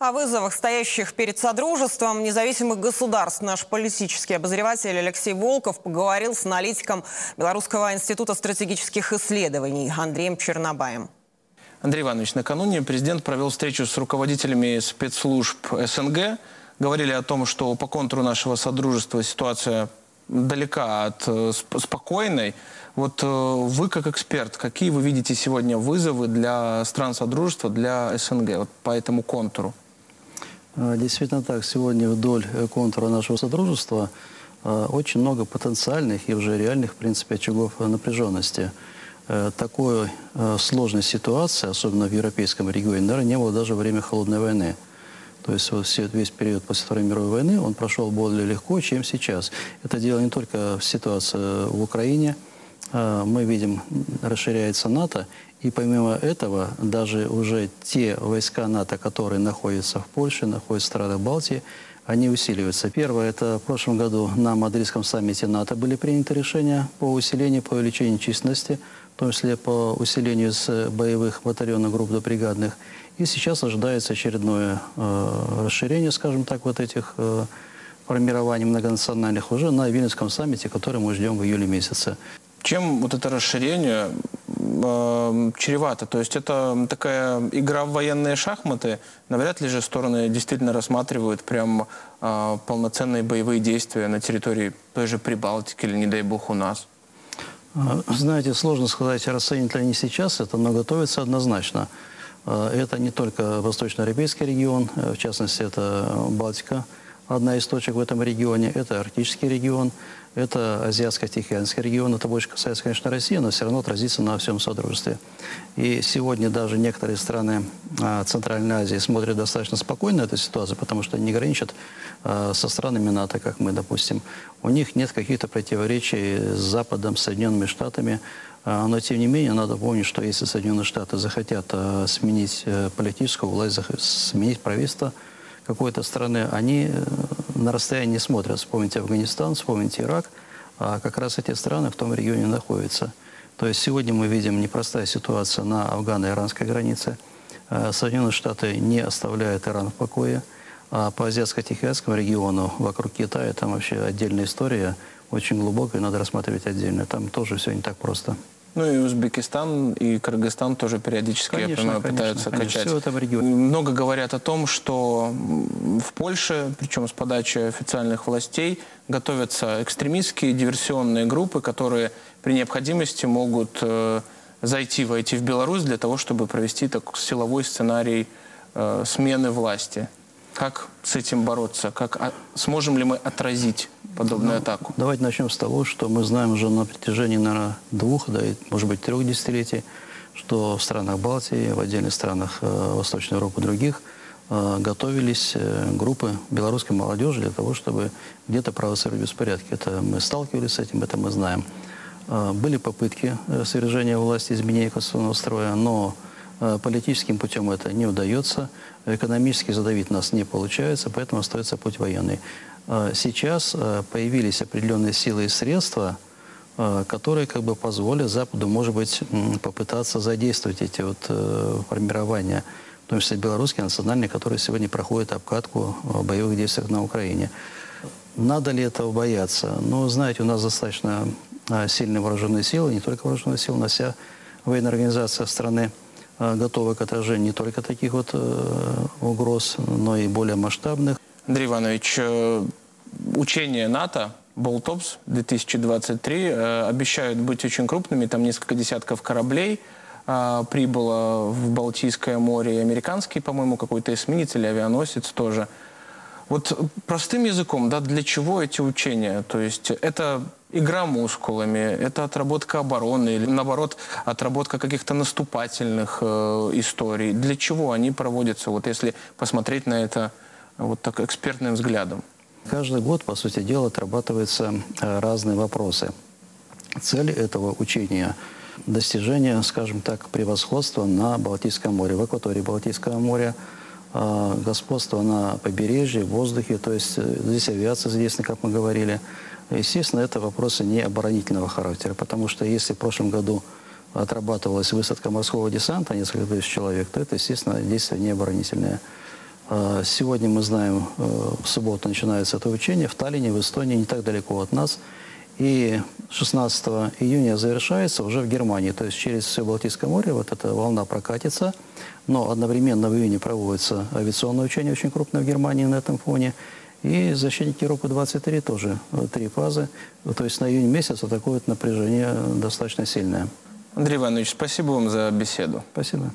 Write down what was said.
О вызовах, стоящих перед Содружеством независимых государств, наш политический обозреватель Алексей Волков поговорил с аналитиком Белорусского института стратегических исследований Андреем Чернобаем. Андрей Иванович, накануне президент провел встречу с руководителями спецслужб СНГ. Говорили о том, что по контуру нашего Содружества ситуация далека от э, спокойной. Вот э, вы как эксперт, какие вы видите сегодня вызовы для стран Содружества, для СНГ вот по этому контуру? А, действительно так. Сегодня вдоль э, контура нашего содружества а, очень много потенциальных и уже реальных, в принципе, очагов напряженности. Э, такой э, сложной ситуации, особенно в европейском регионе, наверное, не было даже во время Холодной войны. То есть вот все, весь период после Второй мировой войны он прошел более легко, чем сейчас. Это дело не только в ситуации в Украине. А, мы видим, расширяется НАТО, и помимо этого, даже уже те войска НАТО, которые находятся в Польше, находятся в странах Балтии, они усиливаются. Первое, это в прошлом году на Мадридском саммите НАТО были приняты решения по усилению, по увеличению численности, в том числе по усилению с боевых батальонных групп до бригадных. И сейчас ожидается очередное э, расширение, скажем так, вот этих э, формирований многонациональных уже на Вильнюсском саммите, который мы ждем в июле месяце. Чем вот это расширение э, чревато? То есть это такая игра в военные шахматы. Навряд ли же стороны действительно рассматривают прям э, полноценные боевые действия на территории той же Прибалтики или, не дай бог, у нас. А, знаете, сложно сказать, расценят ли они сейчас это, но готовится однозначно. А, это не только восточноевропейский регион, э, в частности, это Балтика, одна из точек в этом регионе, это Арктический регион, это Азиатско-Тихоокеанский регион. Это больше касается, конечно, России, но все равно отразится на всем Содружестве. И сегодня даже некоторые страны а, Центральной Азии смотрят достаточно спокойно эту ситуацию, потому что не граничат а, со странами НАТО, как мы, допустим. У них нет каких-то противоречий с Западом, с Соединенными Штатами. А, но, тем не менее, надо помнить, что если Соединенные Штаты захотят сменить э, политическую власть, сменить правительство, какой-то страны, они э, на расстоянии смотрят. Вспомните Афганистан, вспомните Ирак, а как раз эти страны в том регионе находятся. То есть сегодня мы видим непростая ситуация на афгано-иранской границе. Э, Соединенные Штаты не оставляют Иран в покое. А по Азиатско-Тихоокеанскому региону вокруг Китая там вообще отдельная история, очень глубокая, надо рассматривать отдельно. Там тоже все не так просто. Ну и Узбекистан, и Кыргызстан тоже периодически, конечно, я понимаю, конечно, пытаются конечно, качать. Все в этом регионе. Много говорят о том, что в Польше, причем с подачи официальных властей, готовятся экстремистские диверсионные группы, которые при необходимости могут э, зайти, войти в Беларусь для того, чтобы провести так, силовой сценарий э, смены власти. Как с этим бороться? Как, а, сможем ли мы отразить подобную ну, атаку? Давайте начнем с того, что мы знаем уже на протяжении, наверное, двух, да, может быть, трех десятилетий, что в странах Балтии, в отдельных странах э, Восточной Европы и других э, готовились э, группы белорусской молодежи для того, чтобы где-то провоцировать беспорядки. Это мы сталкивались с этим, это мы знаем. Э, были попытки э, свержения власти, изменения конституционного строя, но политическим путем это не удается, экономически задавить нас не получается, поэтому остается путь военный. Э, сейчас э, появились определенные силы и средства, которые как бы позволят Западу, может быть, попытаться задействовать эти вот формирования, в том числе белорусские, национальные, которые сегодня проходят обкатку боевых действиях на Украине. Надо ли этого бояться? Ну, знаете, у нас достаточно сильные вооруженные силы, не только вооруженные силы, но вся военная организация страны Э, готовы к отражению не только таких вот э, угроз, но и более масштабных. Андрей Иванович, э, учения НАТО Болтопс 2023 обещают быть очень крупными, там несколько десятков кораблей прибыло в Балтийское море, и американский, по-моему, какой-то эсминец или авианосец тоже. Вот простым языком, да, для чего эти учения? То есть это игра мускулами, это отработка обороны или, наоборот, отработка каких-то наступательных э, историй. Для чего они проводятся, вот если посмотреть на это вот так экспертным взглядом? Каждый год, по сути дела, отрабатываются э, разные вопросы. Цель этого учения – достижение, скажем так, превосходства на Балтийском море, в акватории Балтийского моря, господство на побережье, в воздухе, то есть э, здесь авиация задействована, как мы говорили – Естественно, это вопросы не оборонительного характера, потому что если в прошлом году отрабатывалась высадка морского десанта, несколько тысяч человек, то это, естественно, действие не оборонительное. Э, Сегодня мы знаем, э, в субботу начинается это учение в Таллине, в Эстонии, не так далеко от нас. И 16 июня завершается уже в Германии. То есть через все Балтийское море вот эта волна прокатится. Но одновременно в июне проводится авиационное учение очень крупное в Германии на этом фоне. И защитники Европы-23 тоже э, три фазы. То есть на июнь месяц атакуют напряжение достаточно сильное. Андрей Иванович, спасибо вам за беседу. Спасибо.